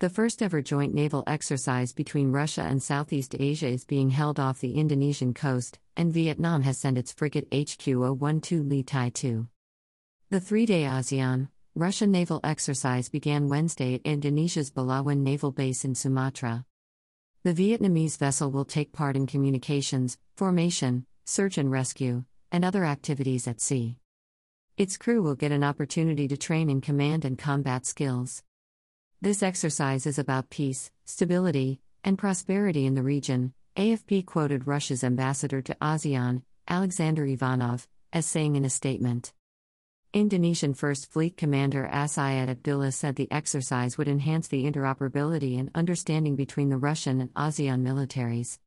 The first ever joint naval exercise between Russia and Southeast Asia is being held off the Indonesian coast, and Vietnam has sent its frigate HQ 012 Ly Thai To. The three day ASEAN Russia naval exercise began Wednesday at Indonesia's Belawan naval base in Sumatra. The Vietnamese vessel will take part in communications, formation, search and rescue, and other activities at sea. Its crew will get an opportunity to train in command and combat skills. This exercise is about peace, stability, and prosperity in the region, AFP quoted Russia's ambassador to ASEAN, Alexander Ivanov, as saying in a statement. Indonesian First Fleet Commander Arsyad Abdullah said the exercise would enhance the interoperability and understanding between the Russian and ASEAN militaries.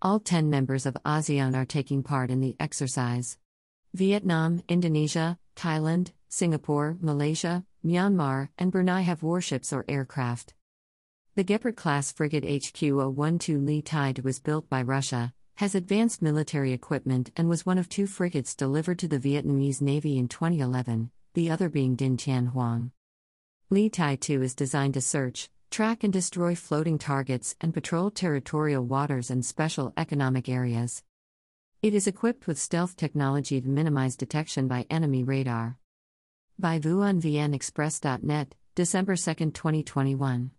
All 10 members of ASEAN are taking part in the exercise. Vietnam, Indonesia, Thailand, Singapore, Malaysia, Myanmar, and Brunei have warships or aircraft. The Gepard class frigate HQ 012 Ly Thai was built by Russia, has advanced military equipment, and was one of two frigates delivered to the Vietnamese Navy in 2011, the other being Dinh Tiên Hoang. Ly Thai To is designed to search, track, and destroy floating targets and patrol territorial waters and special economic areas. It is equipped with stealth technology to minimize detection by enemy radar. By Vuan VN Express.net, December 2, 2021.